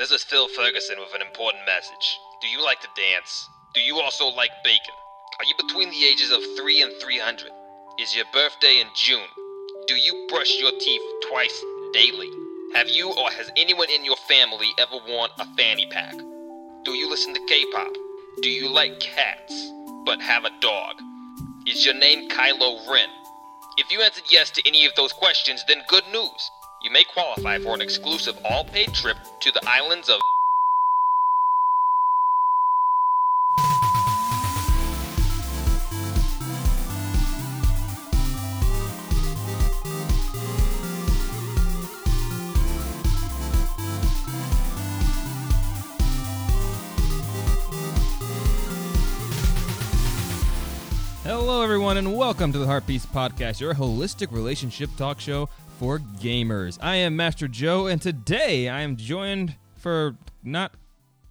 This is Phil Ferguson with an important message. Do you like to dance? Do you also like bacon? Are you between the ages of 3 and 300? Is your birthday in June? Do you brush your teeth twice daily? Have you or has anyone in your family ever worn a fanny pack? Do you listen to K pop? Do you like cats but have a dog? Is your name Kylo Ren? If you answered yes to any of those questions, then good news. You may qualify for an exclusive all paid trip to the islands of. Hello, everyone, and welcome to the Heartpiece Podcast, your holistic relationship talk show for gamers. I am Master Joe, and today I am joined for not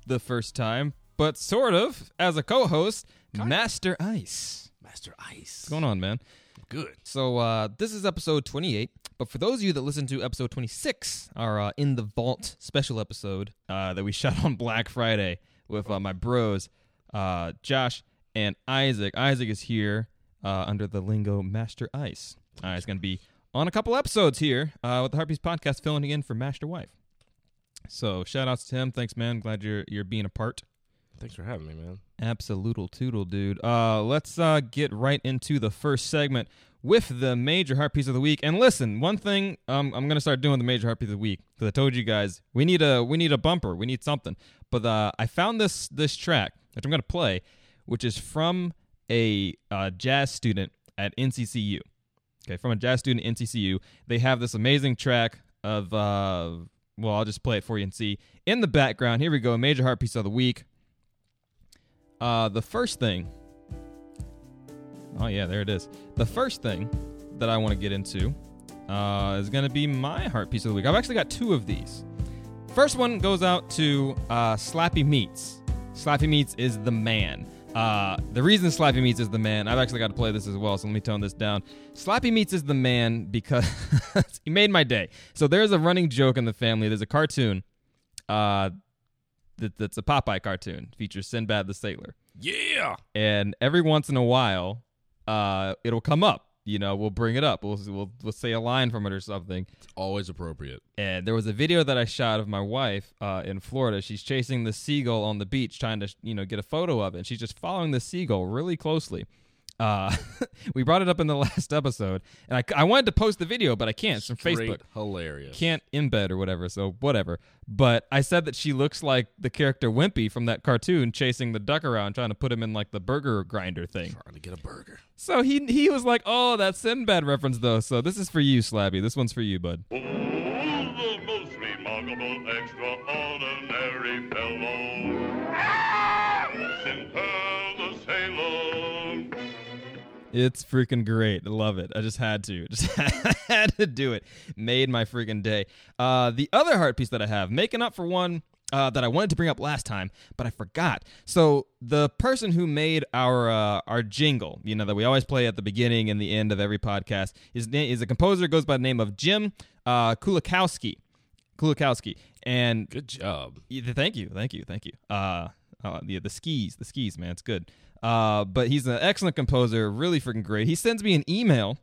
the first time, but sort of as a co host, Master Ice. Master Ice. What's going on, man? Good. So, uh, this is episode 28, but for those of you that listen to episode 26, our uh, In the Vault special episode uh, that we shot on Black Friday with uh, my bros, uh, Josh and Isaac. Isaac is here uh, under the lingo Master Ice. Uh, he's going to be on a couple episodes here uh, with the Heart Piece podcast, filling in for Master Wife. So shout outs to him. Thanks, man. Glad you're you're being a part. Thanks for having me, man. Absolute toodle, dude. Uh, let's uh, get right into the first segment with the major heart piece of the week. And listen, one thing um, I'm gonna start doing the major heart piece of the week because I told you guys we need a we need a bumper, we need something. But uh, I found this this track which I'm gonna play, which is from a uh, jazz student at NCCU. Okay, from a jazz student at NCCU, they have this amazing track of. Uh, well, I'll just play it for you and see. In the background, here we go. Major heart piece of the week. Uh, the first thing. Oh yeah, there it is. The first thing that I want to get into uh, is going to be my heart piece of the week. I've actually got two of these. First one goes out to uh, Slappy Meats. Slappy Meats is the man. Uh, the reason Slappy Meats is the man, I've actually got to play this as well, so let me tone this down. Slappy Meats is the man because he made my day. So there's a running joke in the family. There's a cartoon uh, that, that's a Popeye cartoon, features Sinbad the Sailor. Yeah. And every once in a while, uh, it'll come up. You know, we'll bring it up. We'll, we'll we'll say a line from it or something. It's always appropriate. And there was a video that I shot of my wife uh, in Florida. She's chasing the seagull on the beach, trying to you know get a photo of it. And she's just following the seagull really closely. Uh, we brought it up in the last episode, and I, I wanted to post the video, but I can't. It's from Straight Facebook. hilarious. Can't embed or whatever, so whatever. But I said that she looks like the character Wimpy from that cartoon chasing the duck around, trying to put him in like the burger grinder thing. Trying to get a burger. So he he was like, "Oh, that Sinbad reference though." So this is for you, Slabby. This one's for you, bud. Oh, the most remarkable, extraordinary fellow. It's freaking great. I love it. I just had to. Just had to do it. Made my freaking day. Uh, the other heart piece that I have, making up for one uh, that I wanted to bring up last time, but I forgot. So the person who made our uh, our jingle, you know, that we always play at the beginning and the end of every podcast, is is a composer goes by the name of Jim uh, Kulikowski. Kulikowski. And Good job. thank you, thank you, thank you. Uh, uh the the skis, the skis, man, it's good. Uh, but he's an excellent composer, really freaking great. He sends me an email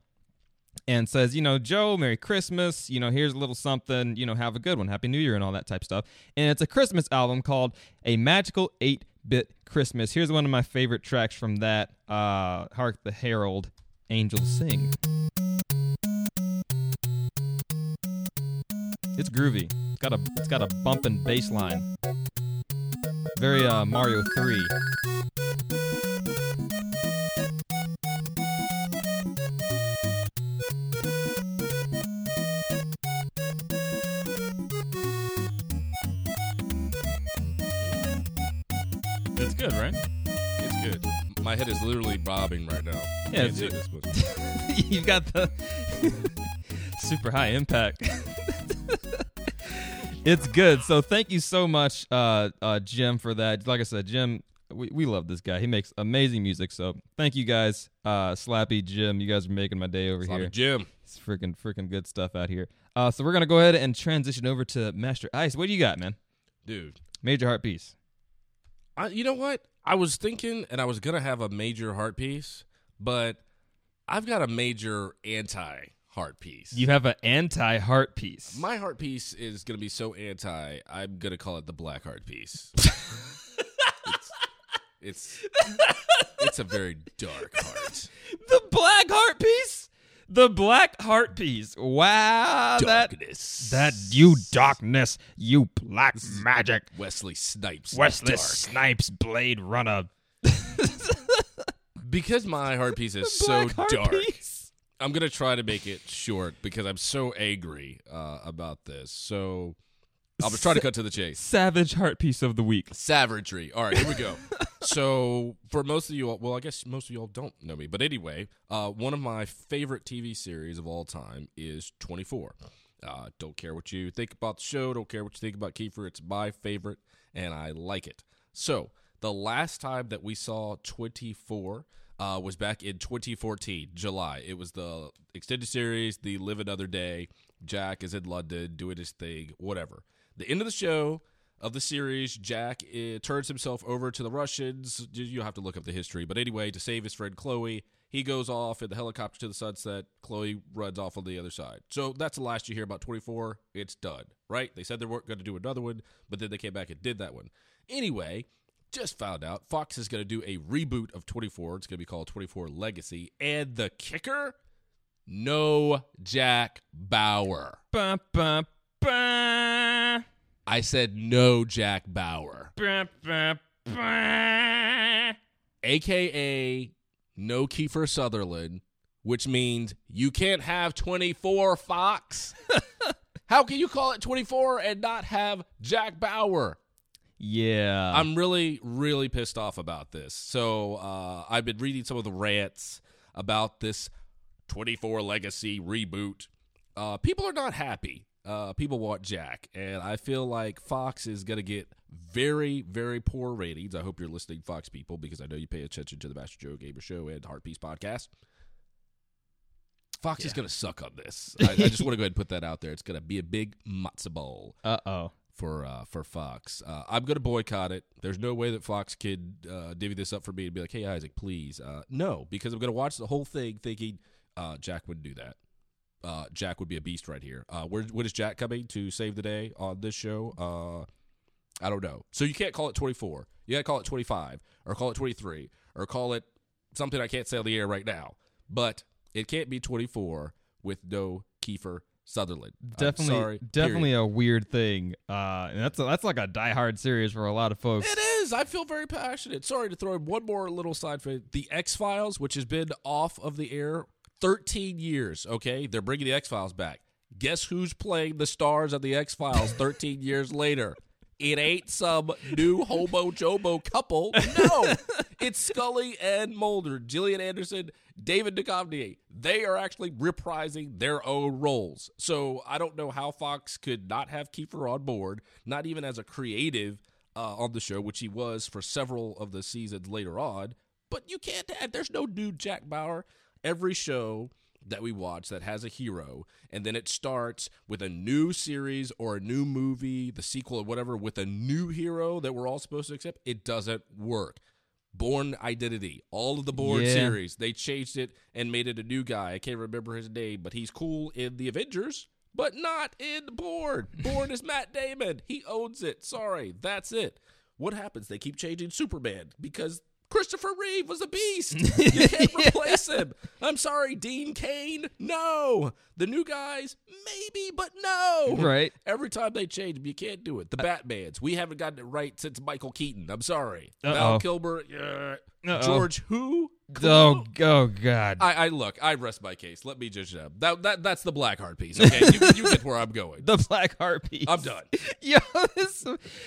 and says, you know, Joe, Merry Christmas. You know, here's a little something. You know, have a good one, Happy New Year, and all that type stuff. And it's a Christmas album called A Magical Eight Bit Christmas. Here's one of my favorite tracks from that. Uh, Hark the Herald Angels Sing. It's groovy. It's got a it's got a bumping bass line. Very uh, Mario 3. It's good, right? It's good. My head is literally bobbing right now. Yeah, it's- this, You've got the super high impact. it's good. So thank you so much, uh, uh, Jim, for that. Like I said, Jim, we, we love this guy. He makes amazing music. So thank you guys, uh, Slappy, Jim. You guys are making my day over Sloppy here. Jim. It's freaking freaking good stuff out here. Uh, so we're gonna go ahead and transition over to Master Ice. What do you got, man? dude. Major heart piece. I, you know what? I was thinking, and I was gonna have a major heart piece, but I've got a major anti heart piece. You have an anti heart piece. My heart piece is gonna be so anti. I'm gonna call it the black heart piece. it's, it's it's a very dark heart. the black heart piece. The black heart piece. Wow, that Darkness. that you darkness, you black magic. Wesley Snipes. Wesley. Snipes, Blade Runner. Because my heart piece is so heart dark. piece. I'm gonna try to make it short because I'm so angry uh, about this. So I'll just try to cut to the chase. Savage heart piece of the week. Savagery. All right, here we go. so for most of you, all, well, I guess most of you all don't know me, but anyway, uh, one of my favorite TV series of all time is 24. Uh, don't care what you think about the show. Don't care what you think about Kiefer. It's my favorite, and I like it. So the last time that we saw 24 uh, was back in 2014, July. It was the extended series, the Live Another Day. Jack is in London doing his thing, whatever. The end of the show of the series, Jack uh, turns himself over to the Russians. You- have to look up the history. But anyway, to save his friend Chloe, he goes off in the helicopter to the sunset. Chloe runs off on the other side. So that's the last you hear about 24. It's done, right? They said they weren't going to do another one, but then they came back and did that one. Anyway, just found out Fox is going to do a reboot of 24. It's going to be called 24 Legacy. And the kicker? No Jack Bauer. Ba, ba, ba, I said no Jack Bauer. ba, ba, ba. aka no Kiefer Sutherland, which means you can't have 24 Fox. How can you call it 24 and not have Jack Bauer? Yeah. I'm really, really pissed off about this. So uh, I've been reading some of the rants about this 24 Legacy reboot. Uh, people are not happy. Uh, people want Jack, and I feel like Fox is going to get very, very poor ratings. I hope you're listening, Fox people, because I know you pay attention to the Master Joe Gamer Show and Heart Piece podcast. Fox is going to suck on this. I, I just want to go ahead and put that out there. It's going to be a big matzo ball Uh oh. for uh, for Fox. Uh, I'm going to boycott it. There's no way that Fox could uh, divvy this up for me and be like, "Hey Isaac, please." Uh, no, because I'm going to watch the whole thing thinking uh, Jack wouldn't do that. Uh, Jack would be a beast right here. Uh, where when is Jack coming to save the day on this show? Uh, I don't know. So you can't call it 24. You got to call it 25 or call it 23 or call it something I can't say on the air right now. But it can't be 24 with no Kiefer Sutherland. Definitely, sorry, definitely period. a weird thing. Uh, and that's a, that's like a diehard series for a lot of folks. It is. I feel very passionate. Sorry to throw in one more little side for the X Files, which has been off of the air 13 years. Okay, they're bringing the X Files back. Guess who's playing the stars of the X Files 13 years later? It ain't some new hobo jobo couple. No, it's Scully and Mulder, Gillian Anderson, David Duchovny. They are actually reprising their own roles. So I don't know how Fox could not have Kiefer on board, not even as a creative uh, on the show, which he was for several of the seasons later on. But you can't have, there's no new Jack Bauer. Every show that we watch that has a hero, and then it starts with a new series or a new movie, the sequel or whatever, with a new hero that we're all supposed to accept, it doesn't work. Bourne Identity, all of the Bourne Yeah. series, they changed it and made it a new guy. I can't remember his name, but he's cool in the Avengers, but not in Bourne. Bourne is Matt Damon. He owns it. Sorry, that's it. What happens? They keep changing Superman because Christopher Reeve was a beast. You can't replace him. I'm sorry, Dean Cain. No. The new guys, maybe, but no. Right. Every time they change them, you can't do it. The Batmans, we haven't gotten it right since Michael Keaton. I'm sorry. Uh-oh. Val Kilmer. Uh-oh. George who? Oh, oh God. I, I look. I rest my case. Let me judge them. That, that that's the black heart piece. Okay, you, you get where I'm going. the black heart piece. I'm done. Yo, this,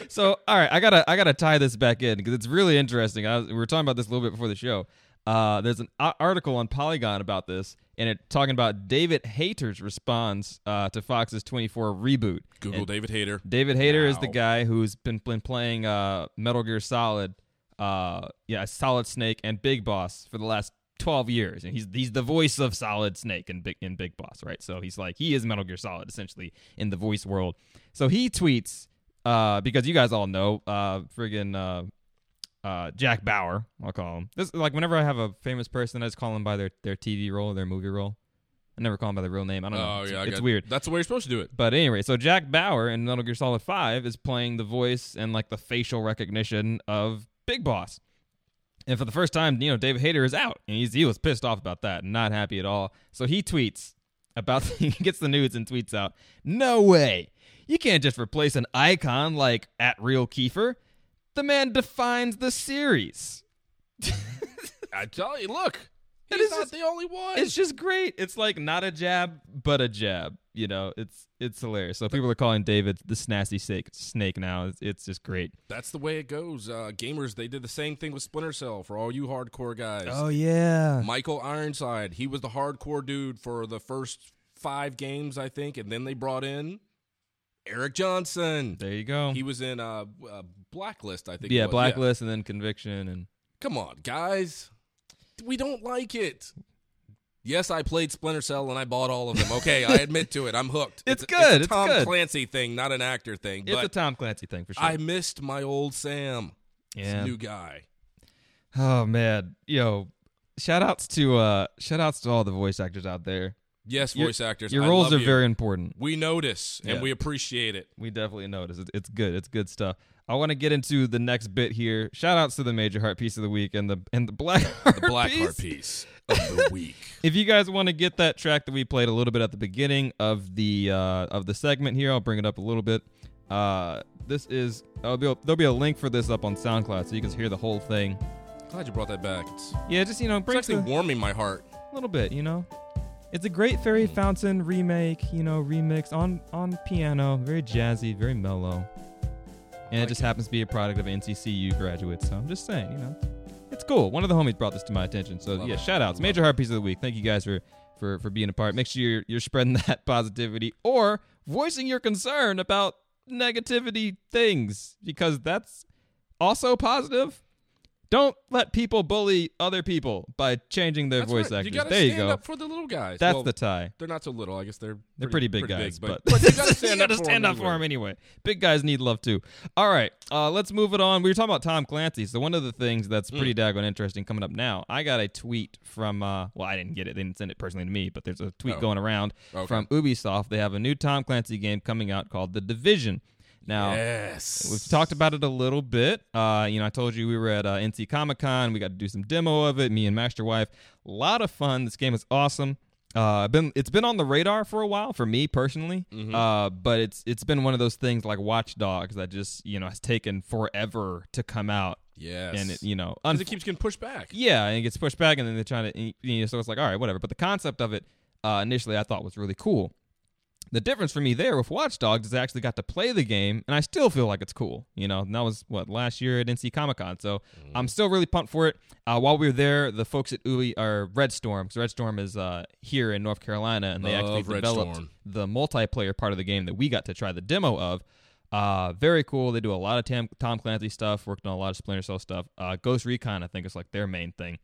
so all right, I gotta I gotta tie this back in because it's really interesting. I was, we were talking about this a little bit before the show. Uh, there's an article on Polygon about this, and it talking about David Hayter's response uh, to Fox's 24 reboot. Google And David Hayter. David Hayter is the guy who's been, been playing uh, Metal Gear Solid, uh, yeah, Solid Snake and Big Boss for the last 12 years, and he's he's the voice of Solid Snake and Big in Big Boss, right? So he's like he is Metal Gear Solid essentially in the voice world. So he tweets uh, because you guys all know, uh, friggin' uh, uh, Jack Bauer, I'll call him. This like whenever I have a famous person, I just call them by their their TV role, their movie role. I never call them by their real name. I don't know. Oh It's, yeah, it's weird. That's the way you're supposed to do it. But anyway, so Jack Bauer in Metal Gear Solid 5 is playing the voice and like the facial recognition of Big Boss. And for the first time, you know, David Hayter is out. And he's, he was pissed off about that, not happy at all. So he tweets about, he gets the news and tweets out, No way. You can't just replace an icon like at Real Kiefer. The man defines the series. I tell you, look, he's is not just- the only one. It's just great. It's like not a jab, but a jab. You know, it's it's hilarious. So people are calling David the snazzy snake, snake now. It's, it's just great. That's the way it goes. Uh, gamers, they did the same thing with Splinter Cell for all you hardcore guys. Oh, yeah. Michael Ironside, he was the hardcore dude for the first five games, I think, and then they brought in Eric Johnson. There you go. He was in uh, uh, Blacklist, I think. yeah, was. blacklist and then conviction and Come on, guys. We don't like it. Yes, I played Splinter Cell and I bought all of them. Okay, I admit to it. I'm hooked. It's a- good, It's it's a Tom good. Clancy thing, not an actor thing. it's a Tom Clancy thing for sure. I missed my old Sam. yeah. New guy. Oh man, yo, shout outs to uh, shout outs to all the voice actors out there. Yes, Your- voice actors. Your I roles are you. very important. We notice and Yeah. we appreciate it. We definitely notice. It's, it's good. It's good stuff. I want to get into the next bit here. Shout outs to the major heart piece of the week and the and the black heart The black piece. heart piece of the week. If you guys want to get that track that we played a little bit at the beginning of the uh, of the segment here, I'll bring it up a little bit. Uh, this is I'll be, there'll be a link for this up on SoundCloud so you can hear the whole thing. Glad you brought that back. It's, Yeah, just you know, it's actually the, warming my heart. a little bit. You know, it's a great Fairy Fountain remake. You know, remix on on piano, very jazzy, very mellow, and it just it. happens to be a product of NCCU graduates. So I'm just saying, you know, it's cool. One of the homies brought this to my attention. So Love yeah, it. shout outs, Love major heart piece of the week. Thank you guys for for for being a part. Make sure you're you're spreading that positivity or voicing your concern about negativity things because that's also positive. Don't let people bully other people by changing their That's voice right. You actors. gotta there you stand go. up for the little guys. That's Well, the tie. They're not so little. I guess they're They're pretty big guys, but, but, but you gotta stand, gotta up, for stand them up for anyway. anyway. Big guys need love too. All right, uh, let's move it on. We were talking about Tom Clancy. So one of the things that's pretty daggone interesting coming up now, I got a tweet from. Uh, well, I didn't get it. They didn't send it personally to me, but there's a tweet Oh. going around Okay. from Ubisoft. They have a new Tom Clancy game coming out called The Division. Now, yes, We've talked about it a little bit. Uh, you know, I told you we were at uh, NC Comic Con. We got to do some demo of it. Me and Master Wife. A lot of fun. This game is awesome. Uh, been it's been on the radar for a while for me personally. Mm-hmm. Uh, but it's it's been one of those things like Watch Dogs that just you know has taken forever to come out, yes, and it you know because unf- it keeps getting pushed back. yeah, and it gets pushed back, and then they're trying to, you know, so it's like, all right, whatever. But the concept of it uh, initially I thought was really cool. The difference for me there with Watch Dogs is I actually got to play the game, and I still feel like it's cool. You know, and that was what last year at NC Comic Con, so I'm still really pumped for it. Uh, while we were there, the folks at Ui or Red Storm, because Red Storm is uh, here in North Carolina, and they Love actually Red developed Storm. the multiplayer part of the game that we got to try the demo of. Uh, very cool. They do a lot of Tam- Tom Clancy stuff, worked on a lot of Splinter Cell stuff. Uh, Ghost Recon, I think, is like their main thing.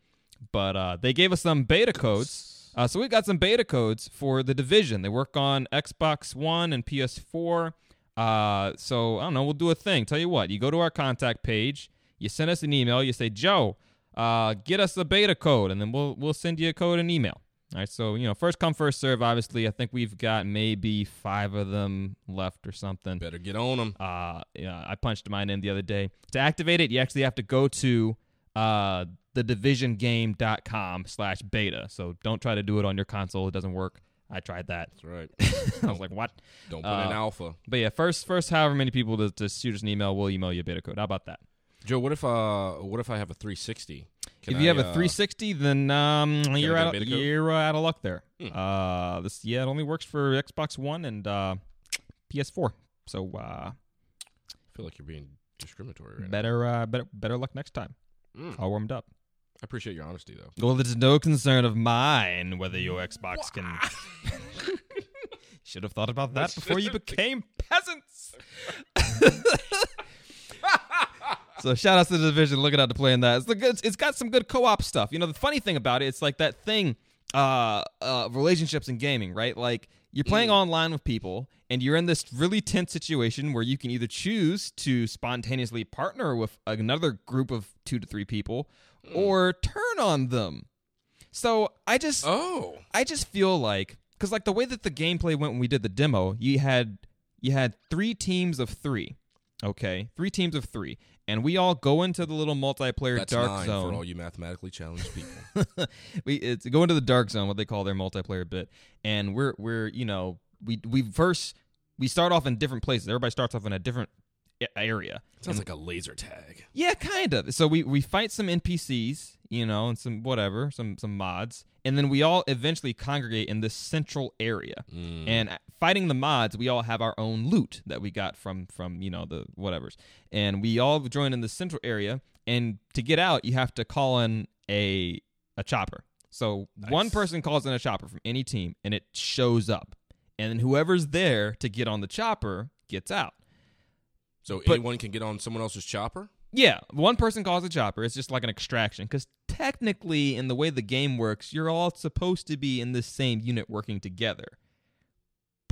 But uh, they gave us some beta codes. Uh, so we've got some beta codes for the division. They work on Xbox One and PS4. Uh, so I don't know. We'll do a thing. Tell you what, you go to our contact page, you send us an email, you say, Joe, uh, get us the beta code, and then we'll we'll send you a code and email. All right. So you know, first come, first serve. Obviously, I think we've got maybe five of them left or something. Better get on them. Uh, yeah, I punched mine in the other day. To activate it, you actually have to go to uh, thedivisiongame.com slash beta. So don't try to do it on your console. It doesn't work. I tried that. That's right. I was like, what? Don't put Uh, in alpha. But yeah, first, first, however many people to, to shoot us an email, we'll email you a beta code. How about that? Joe, what if uh, what if I have a 360? Can if you I, have a uh, 360, then um, you're out. Of, you're uh, out of luck there. Hmm. Uh, this yeah, it only works for Xbox One and uh, PS4. So uh, I feel like you're being discriminatory right now. better, uh, better, better luck next time. Mm. All warmed up. I appreciate your honesty though. Well, it's no concern of mine whether your Xbox can. Should have thought about that before you became peasants. so shout out to the division looking out to playing that. It's the good. It's got some good co-op stuff. You know, the funny thing about it, it's like that thing, uh, uh, relationships in gaming, right? Like You're playing online with people, and you're in this really tense situation where you can either choose to spontaneously partner with another group of two to three people, Mm. or turn on them. So I just Oh. I just feel like because like the way that the gameplay went when we did the demo, you had you had three teams of three, okay, three teams of three, and we all go into the little multiplayer That's dark zone. for all you mathematically challenged people. we it's go into the dark zone, what they call their multiplayer bit, and we're we're you know we we first we start off in different places. Everybody starts off in a different area. Sounds like a laser tag. Yeah, kind of. So we we fight some NPCs, you know, and some whatever, some some mods, and then we all eventually congregate in this central area. Mm. And fighting the mods, we all have our own loot that we got from from you know the whatevers, and we all join in the central area. And to get out, you have to call in a a chopper. So one person calls in a chopper from any team, and it shows up, and then whoever's there to get on the chopper gets out. So But- anyone can get on someone else's chopper? Yeah, one person calls a chopper. It's just like an extraction because technically, in the way the game works, you're all supposed to be in the same unit working together.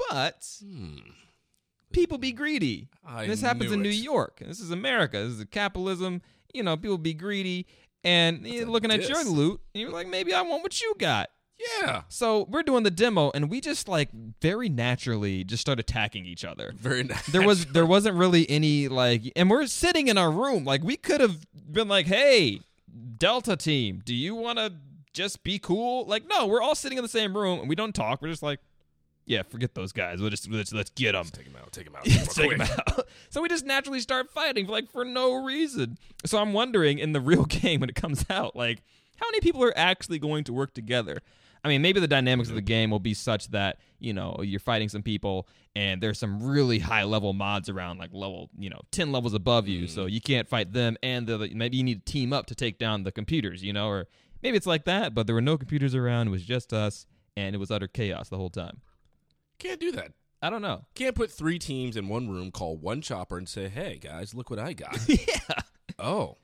But Hmm. people be greedy. I this happens in New. York. This is America. This is capitalism. You know, people be greedy and looking at your loot, and you're like, maybe I want what you got. Yeah. So we're doing the demo, and we just like very naturally just start attacking each other. Very nice. there was there wasn't really any like and we're sitting in our room like we could have been like hey delta team do you want to just be cool like no we're all sitting in the same room and we don't talk we're just like yeah forget those guys we'll just let's, let's get them Take him out. Take him out. Take quick. 'em out. so we just naturally start fighting like for no reason so i'm wondering in the real game when it comes out like how many people are actually going to work together I mean, maybe the dynamics of the game will be such that you know you're fighting some people, and there's some really high level mods around, like level you know ten levels above you, so mm. you can't fight them, and the, maybe you need to team up to take down the computers, you know, or maybe it's like that, but there were no computers around, it was just us, and it was utter chaos the whole time. Can't do that. I don't know. Can't put three teams in one room, call one chopper, and say, "Hey guys, look what I got." yeah, oh,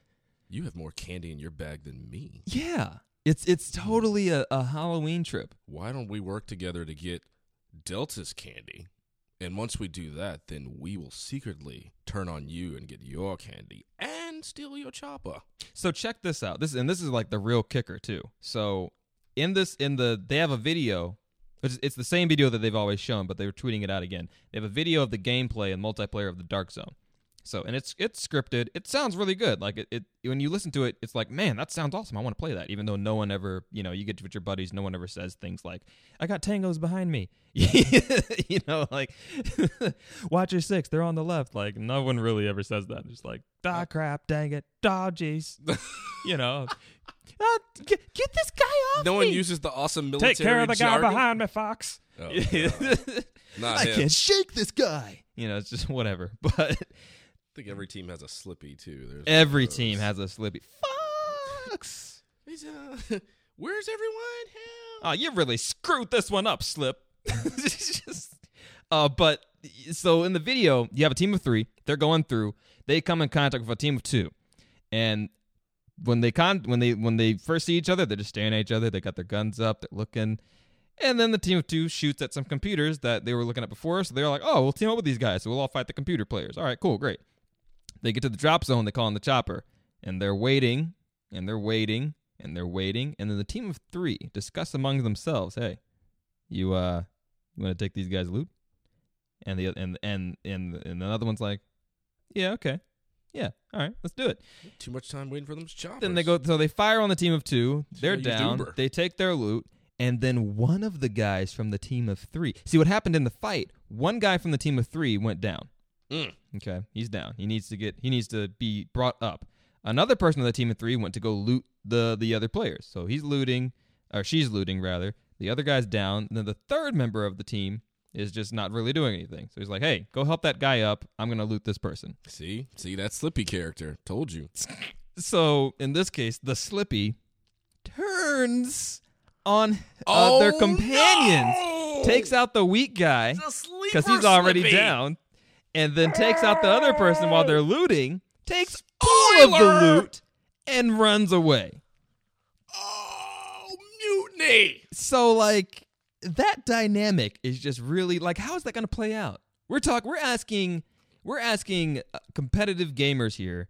you have more candy in your bag than me. yeah, it's it's totally a, a Halloween trip. Why don't we work together to get Delta's candy? And once we do that, then we will secretly turn on you and get your candy and steal your chopper. So check this out. This and this is like the real kicker too. So in this in the they have a video. It's, it's the same video that they've always shown, but they were tweeting it out again. They have a video of the gameplay and multiplayer of the Dark Zone. So and it's it's scripted. It sounds really good. Like it, it when you listen to it, it's like, man, that sounds awesome. I want to play that. Even though no one ever, you know, you get with your buddies, no one ever says things like, "I got tangos behind me." you know, like watch your six. They're on the left. Like no one really ever says that. Just like, ah, crap, dang it, ah, jeez. you know, ah, get, get this guy off No me. one uses the awesome military Take care of the guy behind me, Fox. Oh, no. I him. can't shake this guy. You know, it's just whatever. But I think every team has a slippy too. There's every team has a slippy. Fox. He's, uh, where's everyone? Help! Oh, you really screwed this one up, Slip. Just- uh, but so in the video, you have a team of three. They're going through. They come in contact with a team of two, and when they con when they when they first see each other, they're just staring at each other. They got their guns up. They're looking. And then the team of two shoots at some computers that they were looking at before. So they're like, oh, we'll team up with these guys. So we'll all fight the computer players. All right, cool, great. They get to the drop zone. They call in the chopper. And they're waiting, and they're waiting, and they're waiting. And then the team of three discuss among themselves, hey, you uh you want to take these guys loot? And the and and and and another one's like, yeah, okay. Yeah, all right, let's do it. Too much time waiting for them to chop. Then they go. So they fire on the team of two. They're down. They take their loot, and then one of the guys from the team of three. See what happened in the fight? One guy from the team of three went down. Mm. Okay, he's down. He needs to get. He needs to be brought up. Another person on the team of three went to go loot the the other players. So he's looting, or she's looting rather. The other guy's down. And then the third member of the team is just not really doing anything. So he's like, "Hey, go help that guy up. I'm gonna loot this person." See, see that Slippy character. Told you. So in this case, the Slippy turns on uh, their Oh, companions, no! takes out the weak guy because he's already down, and then takes out the other person while they're looting, takes all of the loot, and runs away. Oh, mutiny! So like, that dynamic is just really like how is that going to play out? We're talking, we're asking we're asking uh, competitive gamers here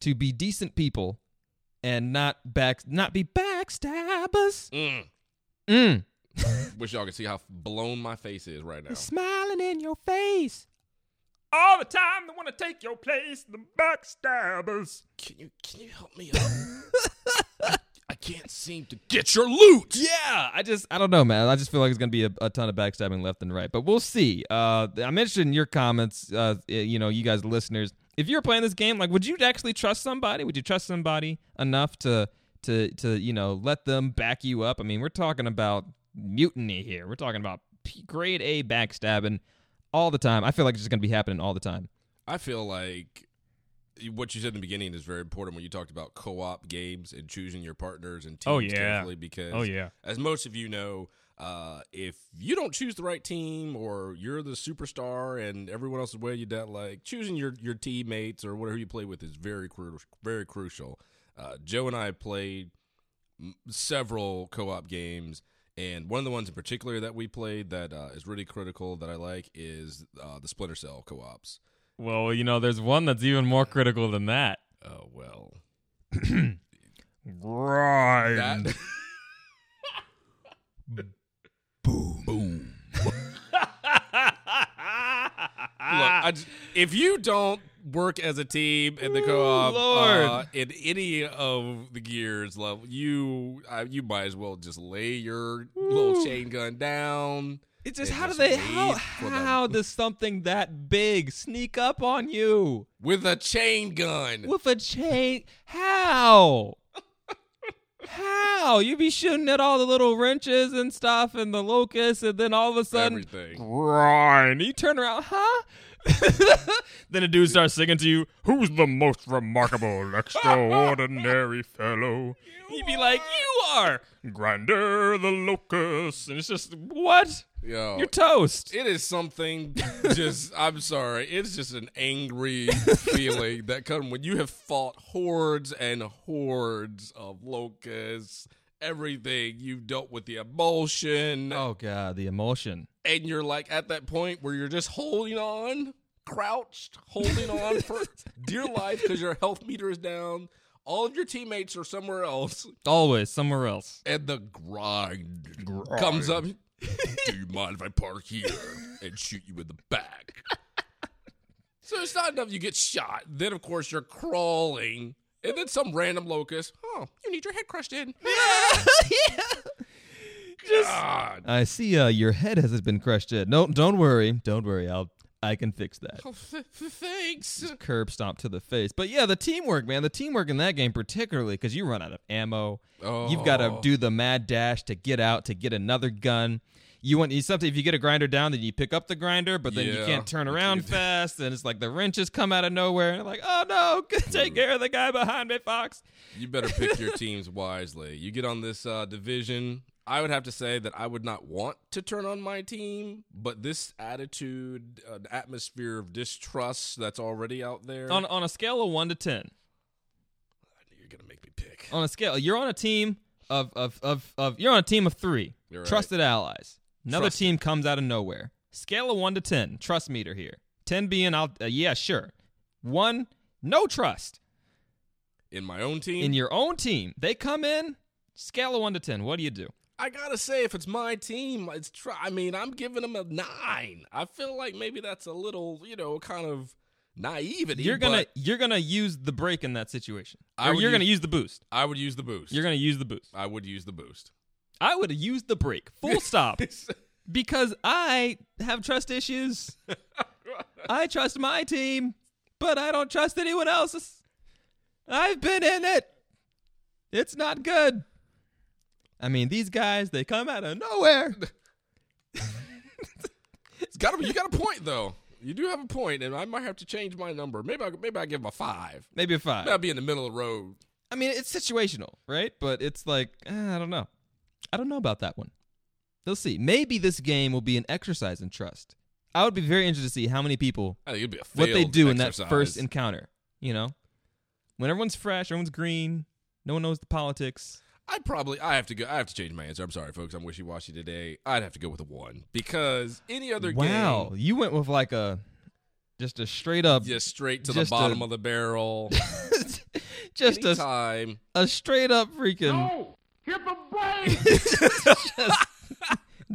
to be decent people and not back not be backstabbers. Mm. Mm. Wish y'all could see how blown my face is right now. Smiling in your face. All the time they want to take your place, the backstabbers. Can you can you help me out? I can't seem to get your loot. Yeah, I just I don't know, man. I just feel like it's gonna be a, a ton of backstabbing left and right, but we'll see. Uh, I mentioned in your comments, uh, you know, you guys listeners, if you're playing this game, like, would you actually trust somebody? Would you trust somebody enough to to to you know let them back you up? I mean, we're talking about mutiny here. We're talking about grade A backstabbing all the time. I feel like it's just gonna be happening all the time. I feel like what you said in the beginning is very important when you talked about co-op games and choosing your partners and teams Oh, yeah. carefully because Oh, yeah. as most of you know, uh, if you don't choose the right team or you're the superstar and everyone else is way you down, like choosing your, your teammates or whatever you play with is very cru- very crucial. Uh, Joe and I played m- several co-op games, and one of the ones in particular that we played that uh, is really critical that I like is uh, the Splinter Cell co-ops. Well, you know, there's one that's even more critical than that. Oh well, Grind. that boom boom. Look, I if you don't work as a team in the co-op Lord. uh, in any of the gears level, you uh, you might as well just lay your little chain gun down. It's just how do they how how does something that big sneak up on you with a chain gun. with a chain? How? How you be shooting at all the little wrenches and stuff and the locusts, and then all of a sudden, Everything. Grind. you turn around, huh? Then a dude starts singing to you, Who's the most remarkable, extraordinary fellow? You'd be like, you are. Grinder the locust. And it's just what? Yo, You're toast. it is something just i'm sorry it's just an angry feeling that comes when you have fought hordes and hordes of locusts everything you've dealt with the emotion Oh god, the emotion. and you're like at that point where you're just holding on crouched holding on for dear life because your health meter is down all of your teammates are somewhere else Always somewhere else. and the grind, comes up. Do you mind if I park here and shoot you in the back? so it's not enough you get shot. Then of course you're crawling, and then some random locust. Oh, you need your head crushed in. God. I see. Uh, your head has been crushed in. No, don't worry. Don't worry. I'll. I can fix that. Oh, th- th- thanks. Curb stomp to the face. But yeah, the teamwork, man. The teamwork in that game, particularly because you run out of ammo. Oh. You've got to do the mad dash to get out to get another gun. You want you something if you get a grinder down, then you pick up the grinder, but then you can't turn around fast, and it's like the wrenches come out of nowhere. And like, oh no, take care of the guy behind me, Fox. You better pick your teams wisely. You get on this uh, division. I would have to say that I would not want to turn on my team, but this attitude, uh, atmosphere of distrust that's already out there. On on a scale of one to ten, you're gonna make me pick. on a scale, you're on a team of of of, of you're on a team of 3 You're right. trusted allies. Another Trusted. team comes out of nowhere. Scale of one to ten, trust meter here. Ten being, I'll uh, yeah, sure. One, no trust In my own team, in your own team. They come in. Scale of one to ten. What do you do? I gotta say, if it's my team, it's try. I mean, I'm giving them a nine. I feel like maybe that's a little, you know, kind of naivety. You're gonna you're gonna use the break in that situation, I or you're gonna use the boost. I would use the boost. You're gonna use the boost. I would use the boost. I would have used the brake. Full stop. because I have trust issues. I trust my team, but I don't trust anyone else's. I've been in it. It's not good. I mean, these guys, they come out of nowhere. It's gotta be. You got a point though. You do have a point, and I might have to change my number. Maybe I maybe I give them a five. Maybe a five. Maybe I'll be in the middle of the road. I mean, it's situational, right? But it's like, eh, I don't know. I don't know about that one. They'll see. Maybe this game will be an exercise in trust. I would be very interested to see how many people I think it'd be a what they failed do in that first encounter. You know, when everyone's fresh, everyone's green, no one knows the politics. I'd probably I have to go. I have to change my answer. I'm sorry, folks. I'm wishy washy today. I'd have to go with a one because any other Wow, game, Wow, you went with like a just a straight up, just straight to Just the bottom a- of the barrel. just a, Anytime. a straight up freaking Hit the brakes!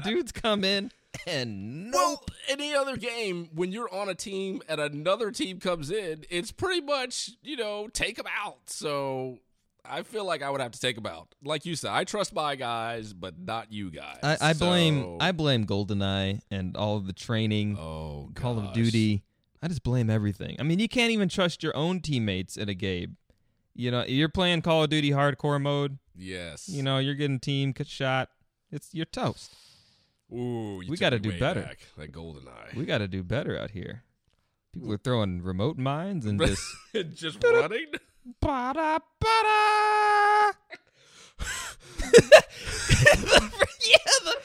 dudes come in and Well, any other game, when you're on a team and another team comes in, it's pretty much, you know, take them out. So I feel like I would have to take them out. Like you said, I trust my guys, but not you guys. I, I blame I blame Goldeneye and all of the training, oh, Call of. Duty. I just blame everything. I mean, you can't even trust your own teammates in a game. You know, you're playing Call of Duty hardcore mode. Yes. You know, you're getting team cut shot. It's you're toast. Ooh, you we gotta do better. Back. That golden eye. We got to do better out here. People are throwing remote mines and just just running. Ba-da, ba-da. yeah, the,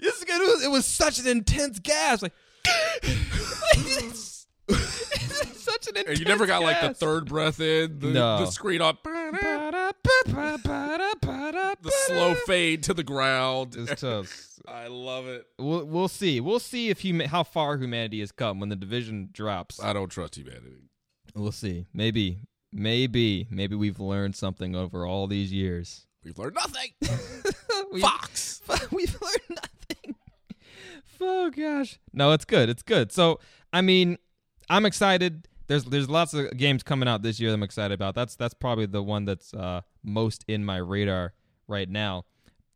this is good. It was, it was such an intense gas. Like, such an intense And you never got like the third breath in, the, No. the screen on, Ba-da, ba-ba, ba-da, ba-da, the slow fade to the ground. It's tough. I love it. We'll, we'll see. We'll see if huma- how far humanity has come when the division drops. I don't trust humanity. We'll see. Maybe, maybe, maybe we've learned something over all these years. We've learned nothing. We- Fox. We've learned nothing. Oh gosh. No, it's good. It's good. So, I mean, I'm excited. There's there's lots of games coming out this year that I'm excited about. That's that's probably the one that's uh, most in my radar right now.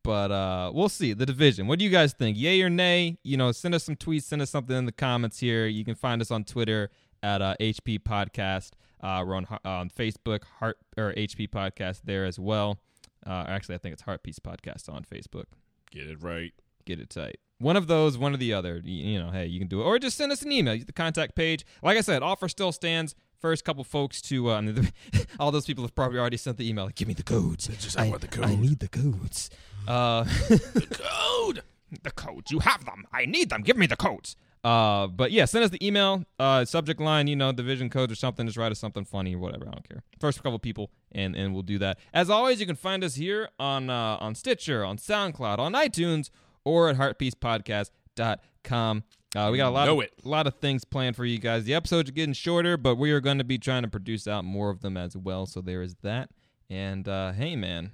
But uh, we'll see. The division. What do you guys think? Yay or nay? You know, send us some tweets. Send us something in the comments here. You can find us on Twitter at uh, HP Podcast. Uh, we're on on Facebook, Heart or HP Podcast there as well. Uh, actually, I think it's Heart Piece Podcast on Facebook Get it right. Get it tight. One of those, one or the other. You, you know, hey, you can do it, or just send us an email. The contact page. Like I said, offer still stands. First couple folks to uh, I mean, all those people have probably already sent the email. Like, give me the codes. just, I, I want the I need the codes. Uh, Code. The codes. You have them. I need them. Give me the codes. uh, but yeah, send us the email. Uh, subject line, you know, division codes or something. Just write us something funny or whatever. I don't care. First couple people, and and we'll do that. As always, you can find us here on uh, on Stitcher, on SoundCloud, on iTunes, or at heartpiecepodcast.com. Uh, we got a lot Know of it. a lot of things planned for you guys. The episodes are getting shorter, but we are going to be trying to produce out more of them as well. So there is that. And uh, hey, man,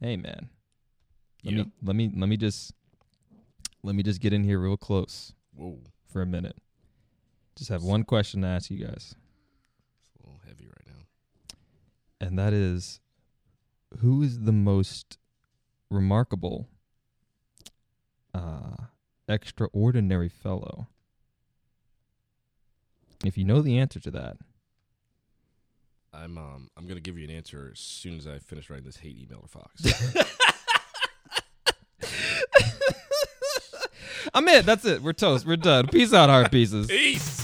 hey, man, let Yeah. me let me let me just let me just get in here real close Whoa. for a minute. Just have one question to ask you guys, It's a little heavy right now. and that is, who is the most remarkable, uh, extraordinary fellow? If you know the answer to that, I'm um I'm gonna give you an answer as soon as I finish writing this hate email to Fox. I'm it. That's it. We're toast. We're done. Peace out, heart pieces. Peace.